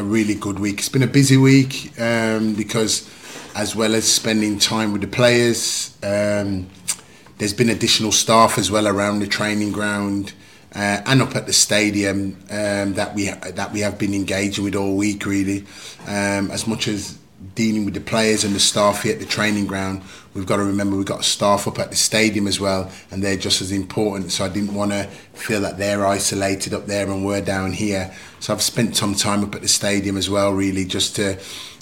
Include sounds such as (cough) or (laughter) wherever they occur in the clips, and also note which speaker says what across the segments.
Speaker 1: a really good week. It's been a busy week um, because, as well as spending time with the players, um, there's been additional staff as well around the training ground uh, and up at the stadium um, that we that we have been engaging with all week. Really, um, as much as dealing with the players and the staff here at the training ground, we've got to remember we've got staff up at the stadium as well, and they're just as important. So I didn't want to feel that they're isolated up there and we're down here. So I've spent some time up at the stadium as well, really, just to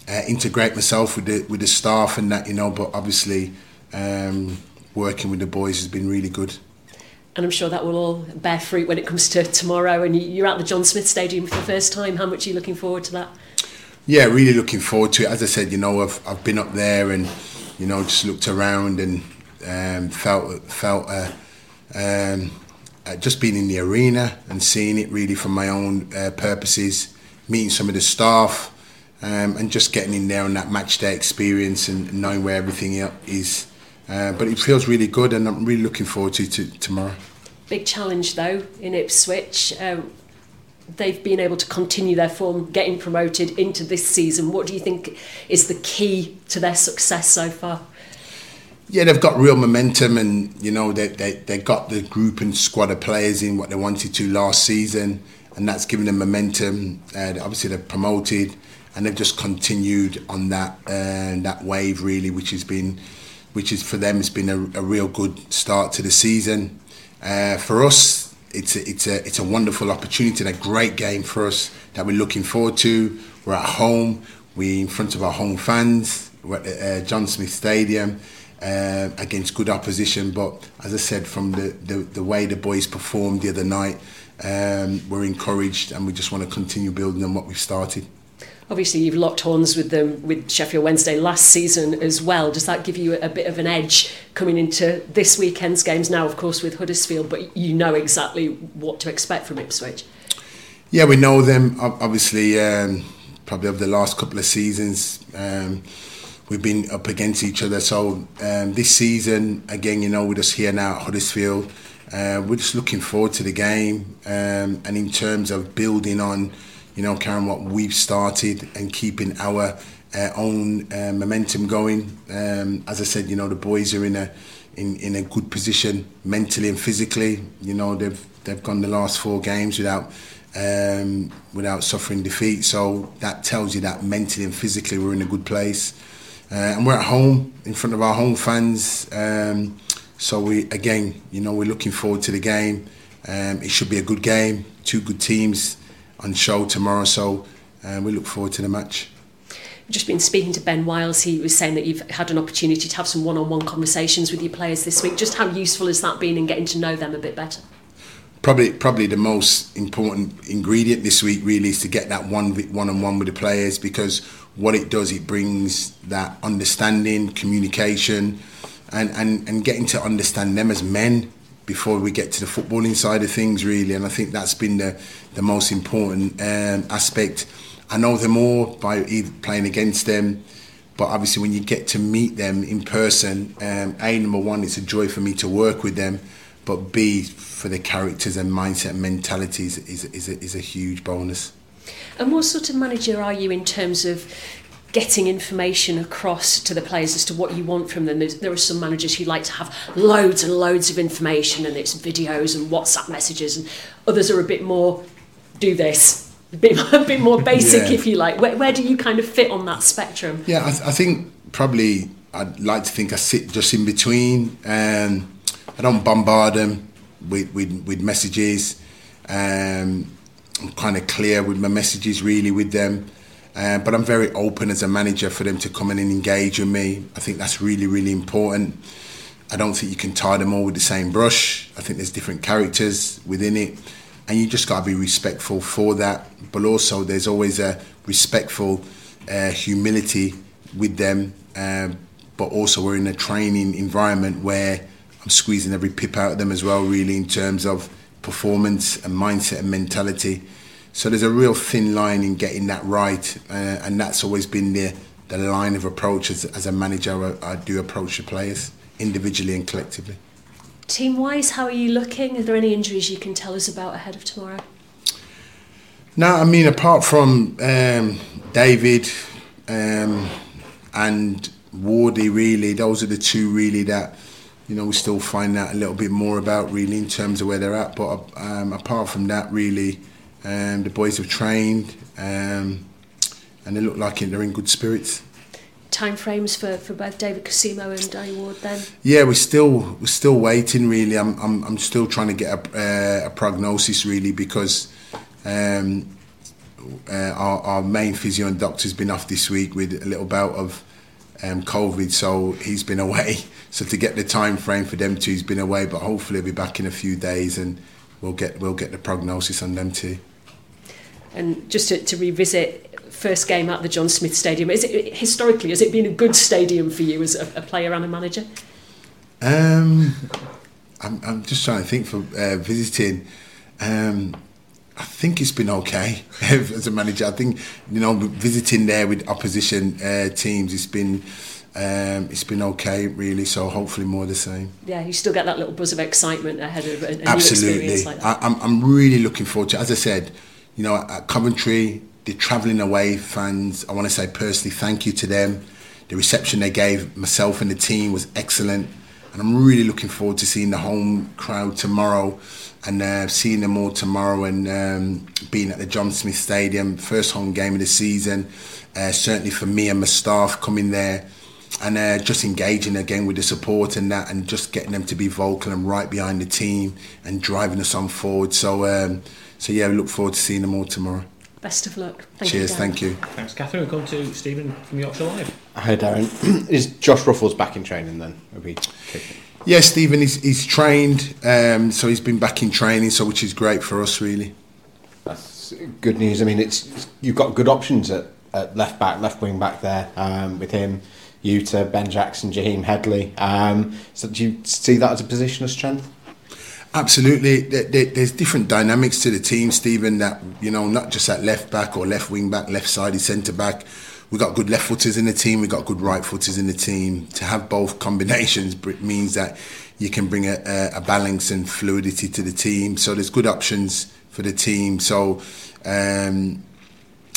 Speaker 1: uh, integrate myself with the with the staff and that, you know. But obviously, um, working with the boys has been really good.
Speaker 2: And I'm sure that will all bear fruit when it comes to tomorrow. And you're at the John Smith Stadium for the first time. How much are you looking forward to that?
Speaker 1: Yeah, really looking forward to it. As I said, you know, I've, I've been up there and, you know, just looked around and um, felt felt uh, um, uh, just being in the arena and seeing it really from my own uh, purposes, meeting some of the staff, um, and just getting in there on that match day experience and knowing where everything is. Uh, but it feels really good, and I'm really looking forward to, to tomorrow.
Speaker 2: Big challenge though in Ipswich. Um, they've been able to continue their form, getting promoted into this season. What do you think is the key to their success so far?
Speaker 1: Yeah, they've got real momentum, and you know they they they got the group and squad of players in what they wanted to last season, and that's given them momentum. Uh, obviously, they've promoted, and they've just continued on that uh, that wave really, which has been, which is for them, it's been a, a real good start to the season. Uh, for us, it's a, it's a it's a wonderful opportunity and a great game for us that we're looking forward to. We're at home. We're in front of our home fans. We're at uh, John Smith Stadium uh, against good opposition. But as I said, from the, the, the way the boys performed the other night, um, we're encouraged and we just want to continue building on what we've started.
Speaker 2: Obviously, you've locked horns with them with Sheffield Wednesday last season as well. Does that give you a bit of an edge coming into this weekend's games now, of course, with Huddersfield, but you know exactly what to expect from Ipswich?
Speaker 1: Yeah, we know them. Obviously, um, probably over the last couple of seasons, um, we've been up against each other. So um, this season, again, you know, we're just here now at Huddersfield. Uh, we're just looking forward to the game, um, and in terms of building on you know, carrying what we've started and keeping our uh, own uh, momentum going. Um, as I said, you know, the boys are in a in, in a good position mentally and physically. You know, they've they've gone the last four games without um, without suffering defeat. So that tells you that mentally and physically we're in a good place. Uh, and we're at home in front of our home fans. Um, so we again, you know, we're looking forward to the game. Um, it should be a good game. Two good teams on show tomorrow. So uh, we look forward to the match.
Speaker 2: We've just been speaking to Ben Wiles. He was saying that you've had an opportunity to have some one-on-one conversations with your players this week. Just how useful has that been in getting to know them a bit better?
Speaker 1: Probably, probably the most important ingredient this week really is to get that one one-on-one with the players because what it does, it brings that understanding, communication, and and and getting to understand them as men before we get to the footballing side of things, really. And I think that's been the, the most important um, aspect. I know them all by playing against them, but obviously when you get to meet them in person, um, A, number one, it's a joy for me to work with them, but B, for the characters and mindset and mentalities is, is, a, is a huge bonus.
Speaker 2: And what sort of manager are you in terms of getting information across to the players as to what you want from them. There's, there are some managers who like to have loads and loads of information and it's videos and WhatsApp messages, and others are a bit more do this, a bit, (laughs) a bit more basic, yeah. if you like. Where, where do you kind of fit on that spectrum?
Speaker 1: Yeah, I, th- I think probably I'd like to think I sit just in between. Um, I don't bombard them with, with, with messages. Um, I'm kind of clear with my messages really with them. Uh, but I'm very open as a manager for them to come in and engage with me. I think that's really, really important. I don't think you can tie them all with the same brush. I think there's different characters within it, and you just got to be respectful for that. But also, there's always a respectful uh, humility with them. Uh, but also, we're in a training environment where I'm squeezing every pip out of them as well, really, in terms of performance and mindset and mentality. So there's a real thin line in getting that right, uh, and that's always been the the line of approach as, as a manager. I, I do approach the players individually and collectively.
Speaker 2: Team wise, how are you looking? Are there any injuries you can tell us about ahead of tomorrow?
Speaker 1: No, I mean apart from um, David um, and Wardy, really, those are the two really that you know we still find out a little bit more about really in terms of where they're at. But um, apart from that, really, um, the boys have trained um, and they look like they're in good spirits.
Speaker 2: Timeframes for, for both David Kasumu and Danny Ward then?
Speaker 1: Yeah, we're still we're still waiting really. I'm I'm, I'm still trying to get a, uh, a prognosis really because um, uh, our, our main physio and doctor's been off this week with a little bout of um, COVID, so he's been (laughs) away. So to get the time frame for them two, he's been away, but hopefully he'll be back in a few days, and we'll get we'll get the prognosis on them too.
Speaker 2: And just to, to revisit first game at the John Smith Stadium, is it historically has it been a good stadium for you as a, a player and a manager?
Speaker 1: Um, I'm I'm just trying to think for uh, visiting. Um, I think it's been okay (laughs) as a manager. I think you know visiting there with opposition uh, teams, it's been um, it's been okay really. So hopefully more the same.
Speaker 2: Yeah, you still get that little buzz of excitement ahead of a, a
Speaker 1: Absolutely.
Speaker 2: new experience like that.
Speaker 1: I, I'm I'm really looking forward to. As I said, you know, at Coventry, the travelling away fans. I want to say personally, thank you to them. The reception they gave myself and the team was excellent, and I'm really looking forward to seeing the home crowd tomorrow and uh, seeing them all tomorrow and um, being at the John Smith Stadium, first home game of the season. Uh, certainly for me and my staff coming there and uh, just engaging again with the support and that and just getting them to be vocal and right behind the team and driving us on forward. So, um, so yeah, we look forward to seeing them all tomorrow.
Speaker 2: Best of luck. Thank
Speaker 1: Cheers,
Speaker 2: you,
Speaker 1: thank you.
Speaker 3: Thanks, Catherine. We'll come to Stephen from Yorkshire Live.
Speaker 4: Hi, Darren. (clears throat) Is Josh Ruffels back in training then? Are we kicking?
Speaker 1: Yeah, Stephen, he's, he's trained, um, so he's been back in training, so which is great for us, really.
Speaker 4: That's good news. I mean, it's you've got good options at, at left back, left wing back there um, with him, Yuta, Ben Jackson, Jaheim Headley. Um, so do you see that as a position of strength?
Speaker 1: Absolutely, there, there, there's different dynamics to the team, Stephen. That you know, not just at left back or left wing back, left sided centre back. We've got good left footers in the team. We've got good right footers in the team. To have both combinations (laughs) means that you can bring a, a, a balance and fluidity to the team. So there's good options for the team. So um,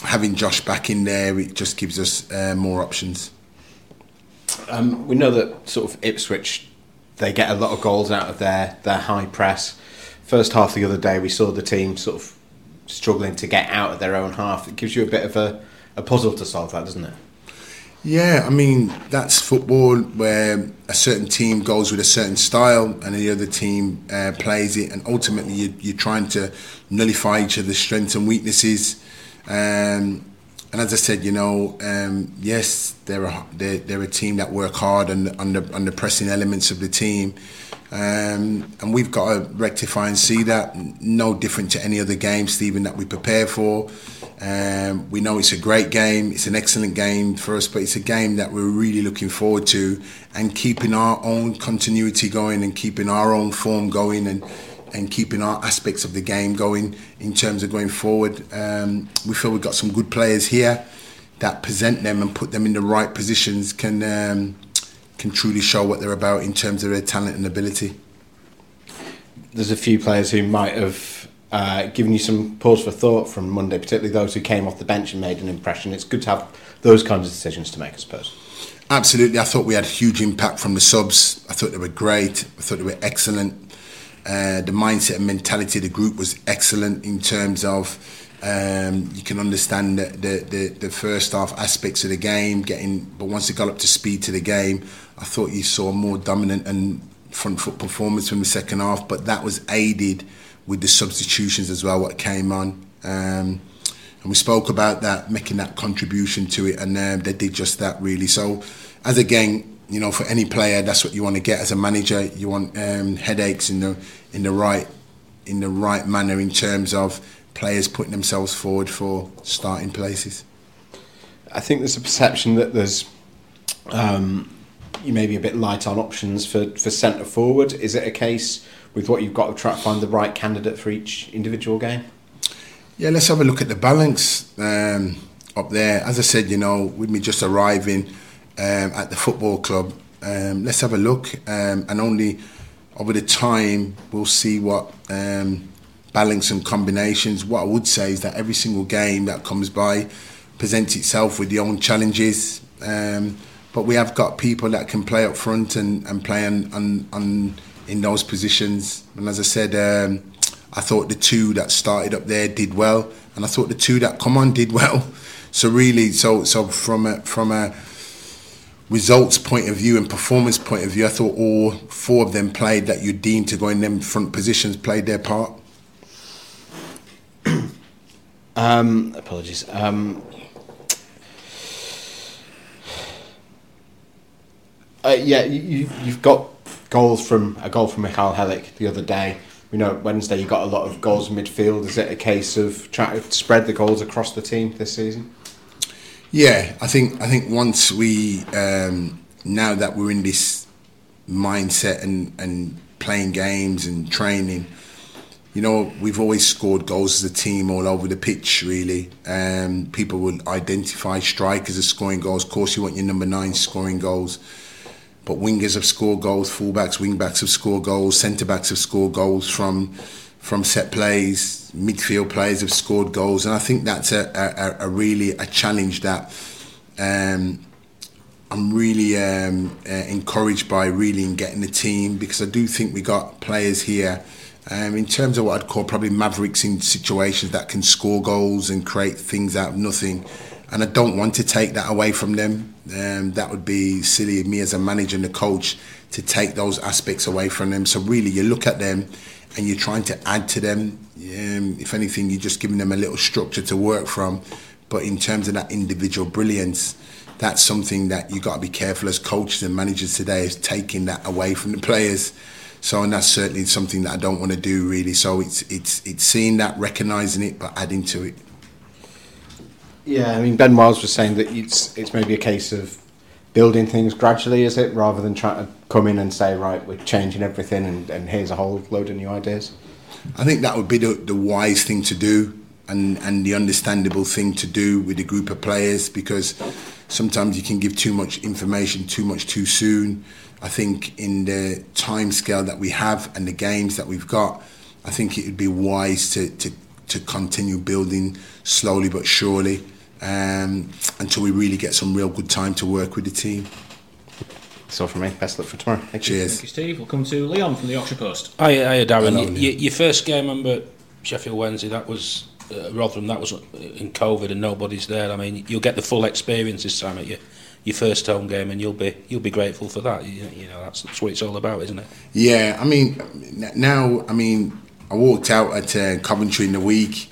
Speaker 1: having Josh back in there, it just gives us uh, more options.
Speaker 4: Um, we know that sort of Ipswich, they get a lot of goals out of their, their high press. First half the other day, we saw the team sort of struggling to get out of their own half. It gives you a bit of a, a puzzle to solve that, doesn't it?
Speaker 1: Yeah, I mean that's football where a certain team goes with a certain style and the other team uh, plays it, and ultimately you, you're trying to nullify each other's strengths and weaknesses. Um, and as I said, you know, um, yes, they're a, they're, they're a team that work hard on, on, the, on the pressing elements of the team. Um, and we've got to rectify and see that. No different to any other game, Stephen, that we prepare for. Um, we know it's a great game, it's an excellent game for us, but it's a game that we're really looking forward to and keeping our own continuity going and keeping our own form going and and keeping our aspects of the game going in terms of going forward. Um, we feel we've got some good players here that present them and put them in the right positions can um, can truly show what they're about in terms of their talent and ability.
Speaker 4: There's a few players who might have uh, given you some pause for thought from Monday, particularly those who came off the bench and made an impression. It's good to have those kinds of decisions to make, I suppose.
Speaker 1: Absolutely, I thought we had huge impact from the subs. I thought they were great. I thought they were excellent. Uh, the mindset and mentality of the group was excellent in terms of um, you can understand the, the, the, first half aspects of the game, getting but once it got up to speed to the game, I thought you saw a more dominant and front foot performance from the second half, but that was aided with the substitutions as well, what came on. Um, and we spoke about that, making that contribution to it, and um, they did just that really. So, as again, you know, for any player, that's what you want to get as a manager. You want um, headaches in the in the right in the right manner in terms of players putting themselves forward for starting places.
Speaker 4: I think there's a perception that there's um, you may be a bit light on options for, for centre forward. Is it a case with what you've got to try to find the right candidate for each individual game?
Speaker 1: Yeah, let's have a look at the balance um, up there. As I said, you know, with me just arriving um, at the football club, um, let's have a look. Um, and only over the time we'll see what um, balance and combinations. What I would say is that every single game that comes by presents itself with your own challenges. Um, but we have got people that can play up front and, and play on, on, on in those positions. And as I said, um, I thought the two that started up there did well, and I thought the two that come on did well. (laughs) So really, so so from a from a results point of view and performance point of view, I thought all four of them played that you deemed to go in them front positions played their part. (clears throat)
Speaker 4: Um, apologies. Um, uh, yeah, you, you've got goals from a goal from Mikhail Helik the other day. We know Wednesday you got a lot of goals in midfield. Is it a case of trying to spread the goals across the team this season?
Speaker 1: Yeah, I think I think once we um, now that we're in this mindset and and playing games and training, you know, we've always scored goals as a team all over the pitch. Really, um, people will identify strikers as scoring goals. Of course, you want your number nine scoring goals. But wingers have scored goals, fullbacks, wingbacks have scored goals, centre backs have scored goals from from set plays, midfield players have scored goals, and I think that's a, a, a really a challenge that um, I'm really um, uh, encouraged by really in getting the team because I do think we got players here um, in terms of what I'd call probably mavericks in situations that can score goals and create things out of nothing and I don't want to take that away from them. Um, that would be silly of me as a manager and a coach to take those aspects away from them. So really, you look at them and you're trying to add to them. Um, if anything, you're just giving them a little structure to work from. But in terms of that individual brilliance, that's something that you've got to be careful as coaches and managers today is taking that away from the players. So, and that's certainly something that I don't want to do really. So it's it's it's seeing that, recognizing it, but adding to it.
Speaker 4: Yeah, I mean Ben Wiles was saying that it's it's maybe a case of building things gradually, is it, rather than trying to come in and say right, we're changing everything and, and here's a whole load of new ideas.
Speaker 1: I think that would be the, the wise thing to do and, and the understandable thing to do with a group of players because sometimes you can give too much information too much too soon. I think in the time scale that we have and the games that we've got, I think it would be wise to, to, to continue building slowly but surely um, until we really get some real good time to work with the team.
Speaker 4: That's all from me. Best luck for tomorrow. Thank you.
Speaker 1: Cheers.
Speaker 3: Thank you, Steve. We'll come to Leon from the Yorkshire Post.
Speaker 5: Hi, hi Darren.
Speaker 1: Hello,
Speaker 5: Y- y- your first game, I remember Sheffield Wednesday. That was uh, Rotherham. That was in COVID and nobody's there. I mean, you'll get the full experience this time at your your first home game, and you'll be you'll be grateful for that. You, you know, that's, that's what it's all about, isn't it?
Speaker 1: Yeah, I mean, now, I mean, I walked out at uh, Coventry in the week,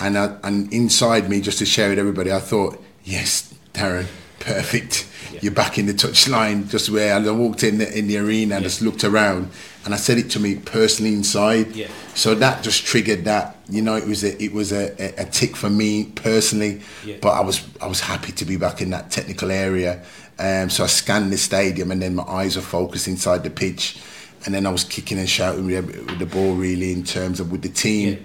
Speaker 1: and I, and inside me, just to share with everybody, I thought, yes, Darren, perfect. You're back in the touchline, just where I walked in the, in the arena and
Speaker 5: Yeah.
Speaker 1: just looked around, and I said it to me personally inside.
Speaker 5: Yeah.
Speaker 1: So that just triggered that. You know, it was a it was a, a, a tick for me personally,
Speaker 5: Yeah.
Speaker 1: but I was I was happy to be back in that technical area. Um, so I scanned the stadium, and then my eyes were focused inside the pitch, and then I was kicking and shouting with, with the ball really in terms of with the team,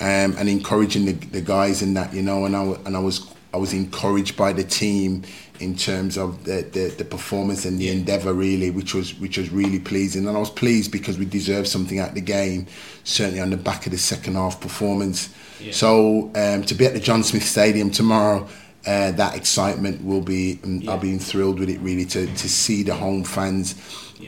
Speaker 1: Um, and encouraging the, the guys in that you know, and I and I was I was encouraged by the team in terms of the, the, the performance and the endeavour really, which was which was really pleasing, and I was pleased because we deserved something of the game, certainly on the back of the second half performance. So um, to be at the John Smith Stadium tomorrow. Uh, that excitement will be, and I'll be thrilled with it really to, to see the home fans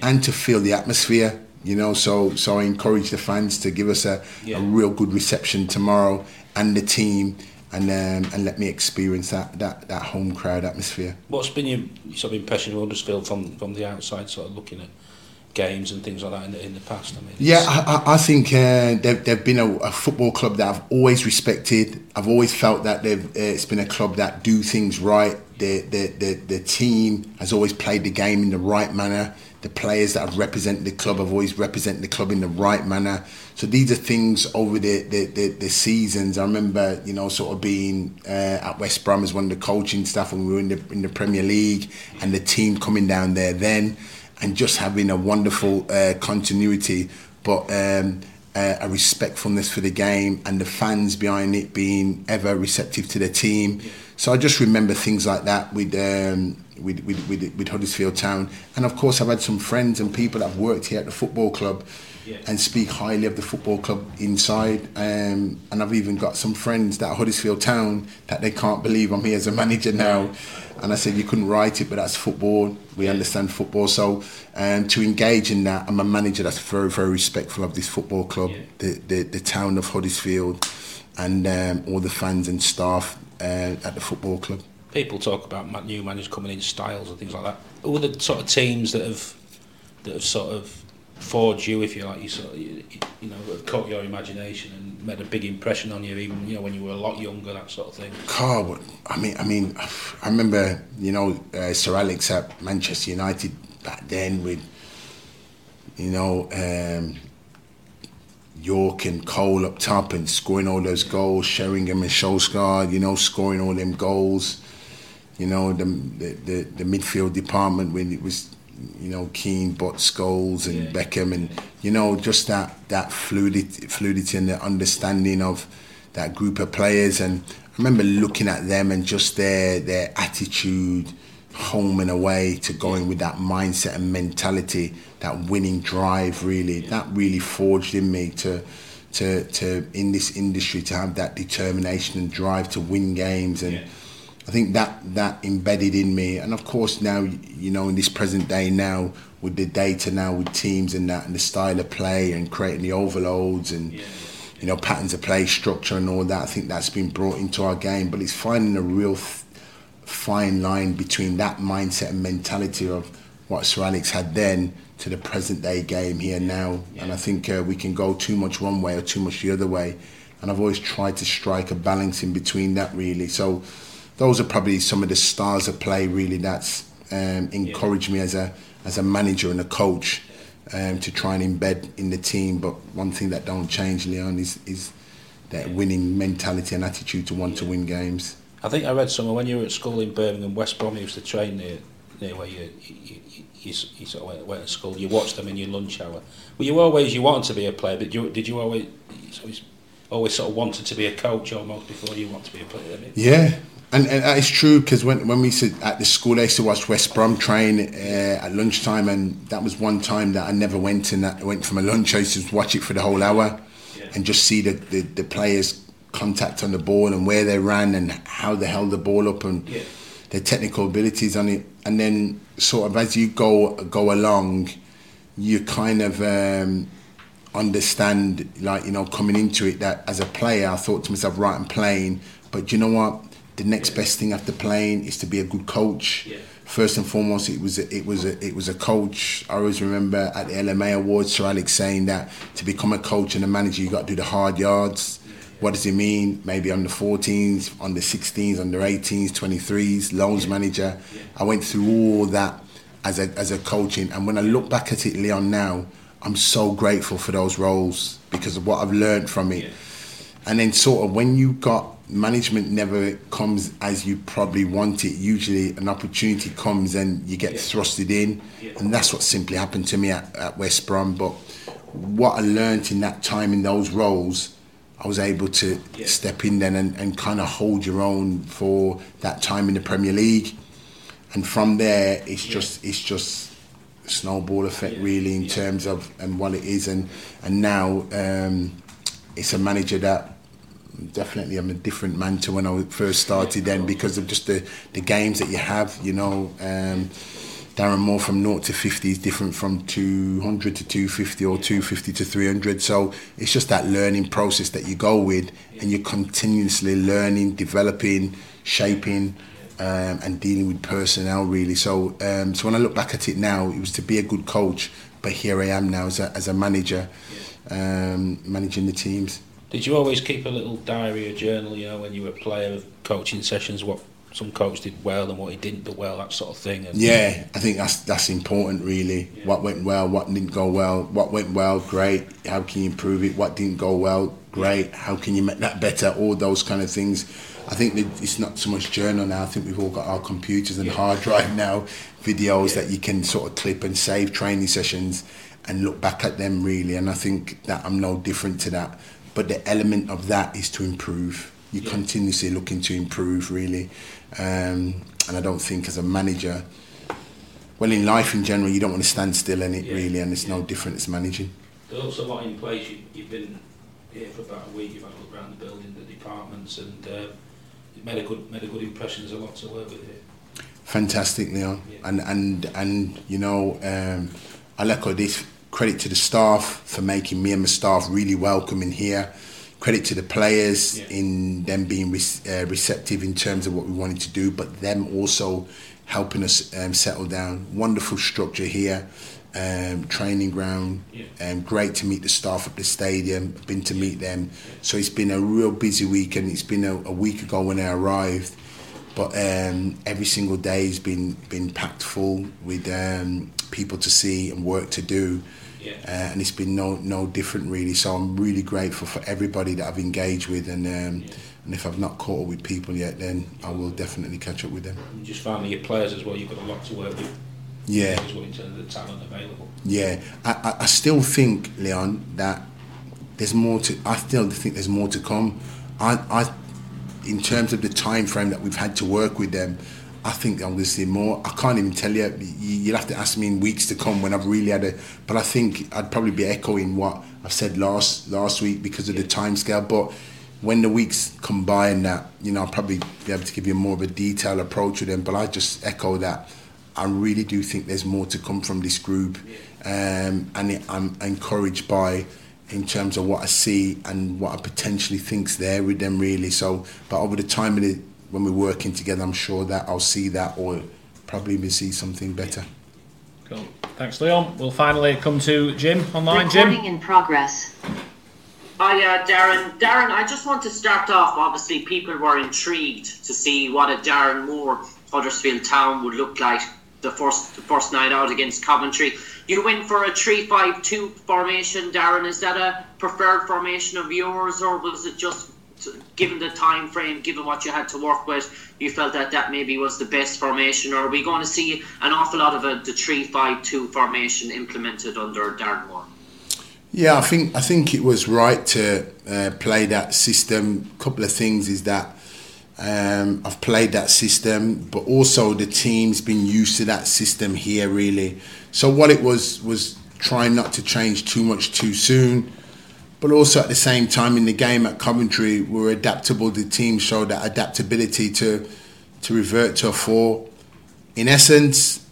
Speaker 1: and to feel the atmosphere. You know, so so I encourage the fans to give us a,
Speaker 5: Yeah.
Speaker 1: a real good reception tomorrow and the team, and um, and let me experience that, that, that home crowd atmosphere.
Speaker 5: What's been your sort of impression of Huddersfield from from the outside, sort of looking at games and things like that in the, in the past? I mean,
Speaker 1: Yeah, I, I- think uh, they've, they've been a, a football club that I've always respected. I've always felt that they've uh, it's been a club that do things right. The, the the the team has always played the game in the right manner. The players that have represented the club have always represented the club in the right manner. So these are things over the the, the, the seasons. I remember, you know, sort of being uh, at West Brom as one of the coaching staff when we were in the in the Premier League, and the team coming down there then and just having a wonderful uh, continuity, but um, uh, a respectfulness for the game and the fans behind it being ever receptive to the team. So I just remember things like that with um, with, with, with, with Huddersfield Town, and of course I've had some friends and people that have worked here at the football club.
Speaker 3: Yeah.
Speaker 1: And speak highly of the football club inside, um, and I've even got some friends that Huddersfield Town that they can't believe I'm here as a manager now. And I said you couldn't write it, but that's football. We understand football, so um, to engage in that, I'm a manager that's very, very respectful of this football club,
Speaker 3: Yeah.
Speaker 1: the, the the town of Huddersfield, and um, all the fans and staff uh, at the football club.
Speaker 5: People talk about ma- new managers coming in styles and things like that. Who are the sort of teams that have that have sort of forged you, if you like, you sort of, you, you know, have caught your imagination and made a big impression on you, even you know when you were a lot younger, that sort of thing.
Speaker 1: Car, what- I mean, I mean, I remember, you know, uh, Sir Alex at Manchester United back then with, you know, um, Yorke and Cole up top and scoring all those goals, Sheringham and Solskjaer, you know, scoring all them goals. You know, the the, the, the midfield department when it was, you know, Keane, Butt, Scholes and
Speaker 3: Yeah.
Speaker 1: Beckham and, you know, just that, that fluidity, fluidity and the understanding of that group of players. And I remember looking at them and just their, their attitude, home and away, to going with that mindset and mentality, that winning drive really, that really forged in me to, to, to in this industry to have that determination and drive to win games and
Speaker 3: Yeah.
Speaker 1: I think that that embedded in me, and of course now you know in this present day now with the data now with teams and that and the style of play and creating the overloads and
Speaker 3: Yeah,
Speaker 1: you know patterns of play, structure and all that. I think that's been brought into our game, but it's finding a real f- fine line between that mindset and mentality of what Sir Alex had then to the present day game here now. And I think uh, we can go too much one way or too much the other way. And I've always tried to strike a balance in between that really. So those are probably some of the styles of play really that's um, encouraged me as a as a manager and a coach um, to try and embed in the team. But one thing that don't change, Leon, is is that winning mentality and attitude to want to win games.
Speaker 5: I think I read somewhere when you were at school in Birmingham, West Brom used to train near, near where you, you, you, you, sort of went, went to school. You watched them in your lunch hour. Were you always you wanted to be a player, but you, did you always always, always sort of wanted to be a coach almost before you wanted to be a player?
Speaker 1: Yeah, and, and that is true because when, when we sit at the school, I used to watch West Brom train uh, at lunchtime, and that was one time that I never went and I went from a lunch. I used to watch it for the whole hour
Speaker 3: Yeah.
Speaker 1: and just see the, the, the players contact on the ball and where they ran and how they held the ball up and
Speaker 3: Yeah.
Speaker 1: their technical abilities on it. And then sort of as you go go along, you kind of um, understand, like you know, coming into it that as a player, I thought to myself, right, I'm playing, but you know what? The next best thing after playing is to be a good coach.
Speaker 3: Yeah.
Speaker 1: First and foremost, it was a, it was a, it was a coach. I always remember at the LMA Awards, Sir Alex saying that to become a coach and a manager, you got to do the hard yards. What does it mean? Maybe under 14s, under 16s, under 18s, 23s, loans manager. I went through all that as a as a coaching, and when I look back at it, Leon, now I'm so grateful for those roles because of what I've learned from it. And then sort of when you got management never comes as you probably want it. Usually an opportunity comes and you get
Speaker 3: Yeah.
Speaker 1: thrusted in.
Speaker 3: Yeah.
Speaker 1: And that's what simply happened to me at, at West Brom. But what I learnt in that time in those roles, I was able to
Speaker 3: Yeah.
Speaker 1: step in then and, and kind of hold your own for that time in the Premier League. And from there, it's just it's just a snowball effect really in terms of and what it is. And and now um, it's a manager that definitely I'm a different man to when I first started then because of just the, the games that you have, you know. Um, Darren Moore from 0 to 50 is different from 200 to 250 or 250 to 300. So it's just that learning process that you go with and you're continuously learning, developing, shaping um, and dealing with personnel really. So, um, so when I look back at it now, it was to be a good coach, but here I am now as a, as a manager, um, managing the teams.
Speaker 5: Did you always keep a little diary or journal, you know, when you were a player of coaching sessions, what some coach did well and what he didn't do well, that sort of thing? And
Speaker 1: Yeah, I think that's that's important really. What went well, what didn't go well. What went well, great. How can you improve it? What didn't go well, great. How can you make that better? All those kind of things. I think that it's not so much journal now. I think we've all got our computers and hard drive now, videos that you can sort of clip and save training sessions and look back at them really. And I think that I'm no different to that. But the element of that is to improve. You're
Speaker 5: Yeah.
Speaker 1: continuously looking to improve, really. Um, and I don't think as a manager, well, in life in general, you don't want to stand still in it,
Speaker 5: Yeah.
Speaker 1: really, and it's no different as managing.
Speaker 5: There's also a lot in place. You, you've been here for about a week. You've had a look around the building, the departments, and uh, you've made a good made a good impression. There's a lot to work with here.
Speaker 1: Fantastic, Leon.
Speaker 5: Yeah.
Speaker 1: And and and you know, um, I'll echo this. Credit to the staff for making me and my staff really welcoming here. Credit to the players
Speaker 5: Yeah.
Speaker 1: in them being re- uh, receptive in terms of what we wanted to do, but them also helping us um, settle down. Wonderful structure here, um, training ground.
Speaker 5: Yeah.
Speaker 1: Um, great to meet the staff at the stadium. Been to meet them. So it's been a real busy week, and it's been a, a week ago when I arrived but um, every single day has been been packed full with um, people to see and work to do,
Speaker 5: Yeah.
Speaker 1: uh, and it's been no no different really. So I'm really grateful for everybody that I've engaged with, and um,
Speaker 5: Yeah.
Speaker 1: and if I've not caught up with people yet, then I will definitely catch up with them.
Speaker 5: And just finally, your players as well. You've got a lot to work with.
Speaker 1: Yeah.
Speaker 5: As well in terms of the talent available.
Speaker 1: Yeah, I, I, I still think Leon that there's more to. I still think there's more to come. I, I, in terms of the time frame that we've had to work with them, I think I'm going to see more. I can't even tell you. You- You'll have to ask me in weeks to come when I've really had it. But I think I'd probably be echoing what I've said last last week because of the time scale. But when the weeks come by and that, you know, I'll probably be able to give you more of a detailed approach with them. But I just echo that. I really do think there's more to come from this group, um, and it, I'm encouraged by in terms of what I see and what I potentially think's there with them really. So, but over the time of the, when we're working together, I'm sure that I'll see that or probably even see something better.
Speaker 3: Cool. Thanks, Leon. We'll finally come to Jim online. Jim.
Speaker 6: Recording in progress.
Speaker 7: Hi, uh, Darren. Darren, I just want to start off. Obviously, people were intrigued to see what a Darren Moore Huddersfield Town would look like the first the first night out against Coventry. You went for a three-five-two formation, Darren. Is that a preferred formation of yours, or was it just given the time frame, given what you had to work with, you felt that that maybe was the best formation, or are we going to see an awful lot of a, the three-five-two formation implemented under Darren Moore?
Speaker 1: Yeah, I think I think it was right to uh, play that system. A couple of things is that um, I've played that system, but also the team's been used to that system here really. So what it was was trying not to change too much too soon, but also at the same time in the game at Coventry, we were adaptable. The team showed that adaptability to to revert to a four. In essence,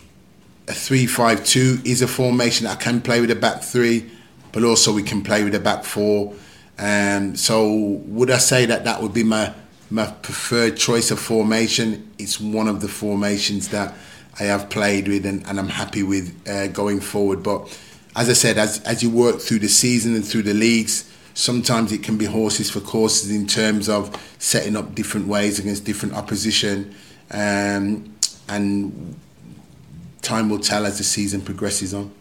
Speaker 1: a three-five-two is a formation that I can play with a back three, but also we can play with a back four. Um, so would I say that that would be my my preferred choice of formation? It's one of the formations that I have played with and, and I'm happy with uh, going forward. But as I said, as as you work through the season and through the leagues, sometimes it can be horses for courses in terms of setting up different ways against different opposition. Um, and time will tell as the season progresses on.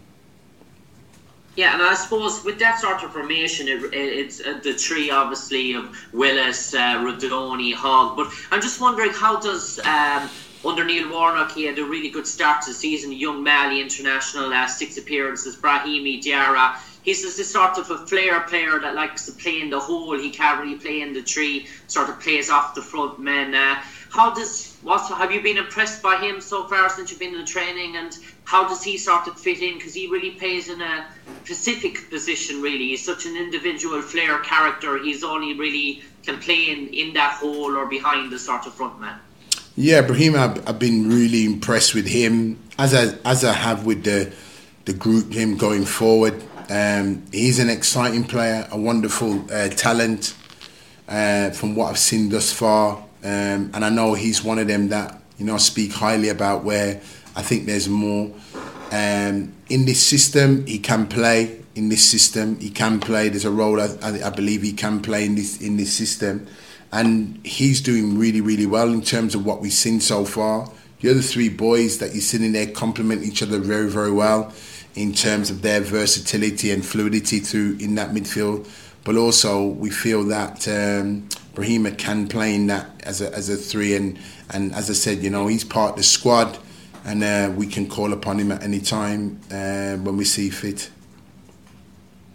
Speaker 7: Yeah, and I suppose with that sort of formation, it, it, it's uh, the three obviously of Willis, uh, Rudoni, Hogg. But I'm just wondering how does um, under Neil Warnock he had a really good start to the season. Young Mali international, uh, six appearances. Brahima Diarra. He's just a sort of a flair player that likes to play in the hole. He can't really play in the tree. Sort of plays off the front men. Uh, how does what have you been impressed by him so far since you've been in the training and how does he sort of fit in because he really plays in a specific position really he's such an individual flair character he's only really can play in, in that hole or behind the sort of front man
Speaker 1: Yeah, Brahim, I've, I've been really impressed with him as I as I have with the the group. Him going forward, um, he's an exciting player, a wonderful uh, talent uh, from what I've seen thus far, um, and I know he's one of them that you know speak highly about. Where I think there's more um, in this system. He can play in this system. He can play. There's a role I, I, I believe he can play in this in this system and he's doing really, really well in terms of what we've seen so far. The other three boys that you're sitting there complement each other very, very well in terms of their versatility and fluidity through in that midfield. But also, we feel that um, Brahima can play in that as a, as a three, and, and as I said, you know, he's part of the squad, and uh, we can call upon him at any time uh, when we see fit.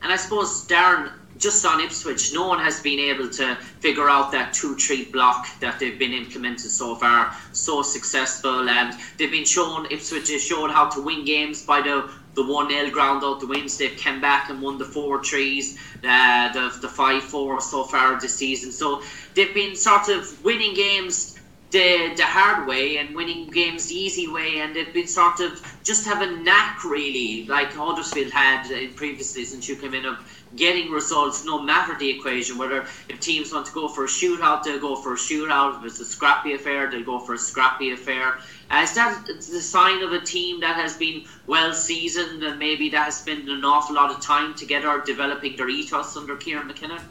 Speaker 7: and I suppose Darren just on Ipswich, no one has been able to figure out that two-three block that they've been implemented so far. So successful, and they've been shown Ipswich has shown how to win games by the the one 0 ground out the wins. They've come back and won the four trees, uh, the the five four so far this season. So they've been sort of winning games the the hard way and winning games the easy way, and they've been sort of just have a knack really, like Huddersfield had in previous seasons. You come in of getting results no matter the equation. Whether if teams want to go for a shootout, they'll go for a shootout. If it's a scrappy affair, they'll go for a scrappy affair. Uh, is that the sign of a team that has been well seasoned and maybe that has spent an awful lot of time together developing their ethos under Kieran McKenna?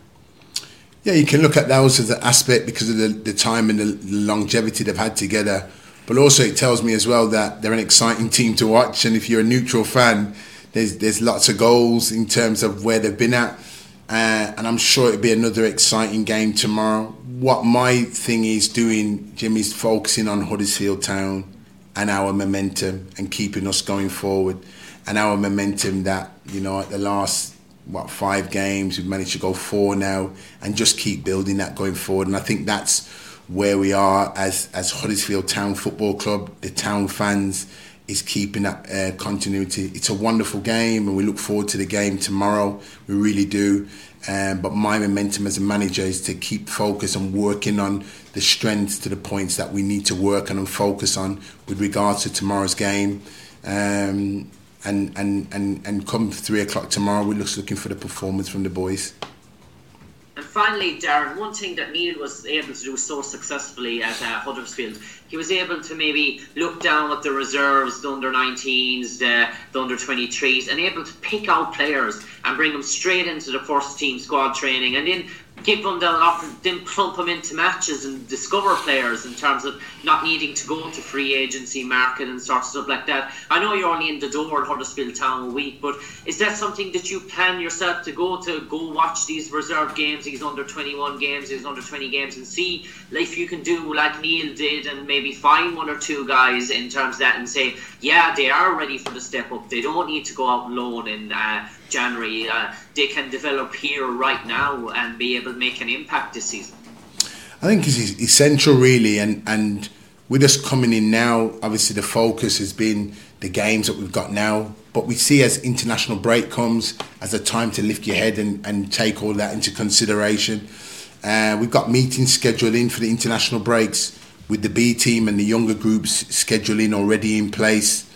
Speaker 1: Yeah, you can look at those as an aspect because of the, the time and the longevity they've had together. But also, it tells me as well that they're an exciting team to watch. And if you're a neutral fan, there's there's lots of goals in terms of where they've been at. Uh, and I'm sure it'll be another exciting game tomorrow. What my thing is doing, Jimmy's focusing on Huddersfield Town and our momentum and keeping us going forward. And our momentum that, you know, at the last what five games. We've managed to go four now, and just keep building that going forward. And I think that's where we are as as Huddersfield Town Football Club. The town fans is keeping that uh, continuity. It's a wonderful game, and we look forward to the game tomorrow. We really do. Um, but my momentum as a manager is to keep focus on working on the strengths to the points that we need to work on and focus on with regards to tomorrow's game. Um, and and and and come three o'clock tomorrow, we're just looking for the performance from the boys.
Speaker 7: And finally, Darren, one thing that Neil was able to do so successfully at uh, Huddersfield, he was able to maybe look down at the reserves, the under 19s, the, the under 23s, and able to pick out players and bring them straight into the first team squad training, and then give them the offer, then plump them into matches and discover players in terms of not needing to go to free agency market and sort of stuff like that. I know you're only in the door at Huddersfield Town a week, but is that something that you plan yourself to go to go watch these reserve games, these under 21 games, these under 20 games, and see if you can do like Neil did and maybe find one or two guys in terms of that and say, yeah, they are ready for the step up. They don't need to go out alone in uh, January. Uh, they can develop here right now and be able to make an impact this season.
Speaker 1: I think it's essential, really, and and with us coming in now, obviously the focus has been the games that we've got now. But we see as international break comes as a time to lift your head and, and take all that into consideration. Uh, we've got meetings scheduled in for the international breaks with the B team and the younger groups scheduling already in place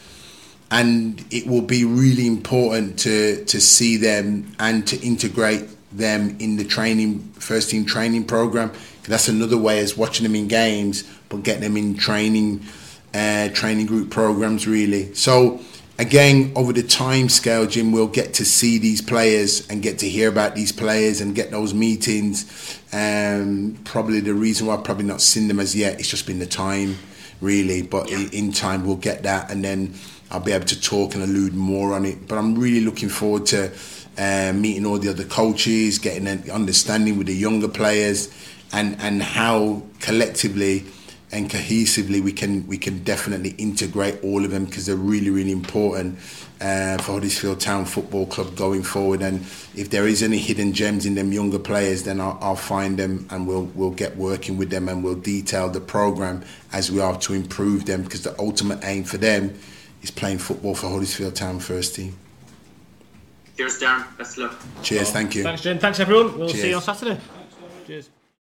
Speaker 1: and it will be really important to to see them and to integrate them in the training first team training program. That's another way as watching them in games, but get them in training uh, training group programs really. So again, over the time scale, Jim, we'll get to see these players and get to hear about these players and get those meetings. Um, probably the reason why I've probably not seen them as yet, it's just been the time really. But in, in time, we'll get that and then I'll be able to talk and allude more on it. But I'm really looking forward to uh, meeting all the other coaches, getting an understanding with the younger players, and and how collectively and cohesively we can we can definitely integrate all of them because they're really really important uh, for Huddersfield Town Football Club going forward. And if there is any hidden gems in them younger players, then I'll, I'll find them and we'll we'll get working with them and we'll detail the program as we are to improve them because the ultimate aim for them is playing football for Huddersfield Town first team.
Speaker 7: Cheers, Darren. Best of luck.
Speaker 1: Cheers, thank you.
Speaker 3: Thanks, Jim. Thanks, everyone. We'll
Speaker 1: Cheers.
Speaker 3: see you on Saturday. Cheers.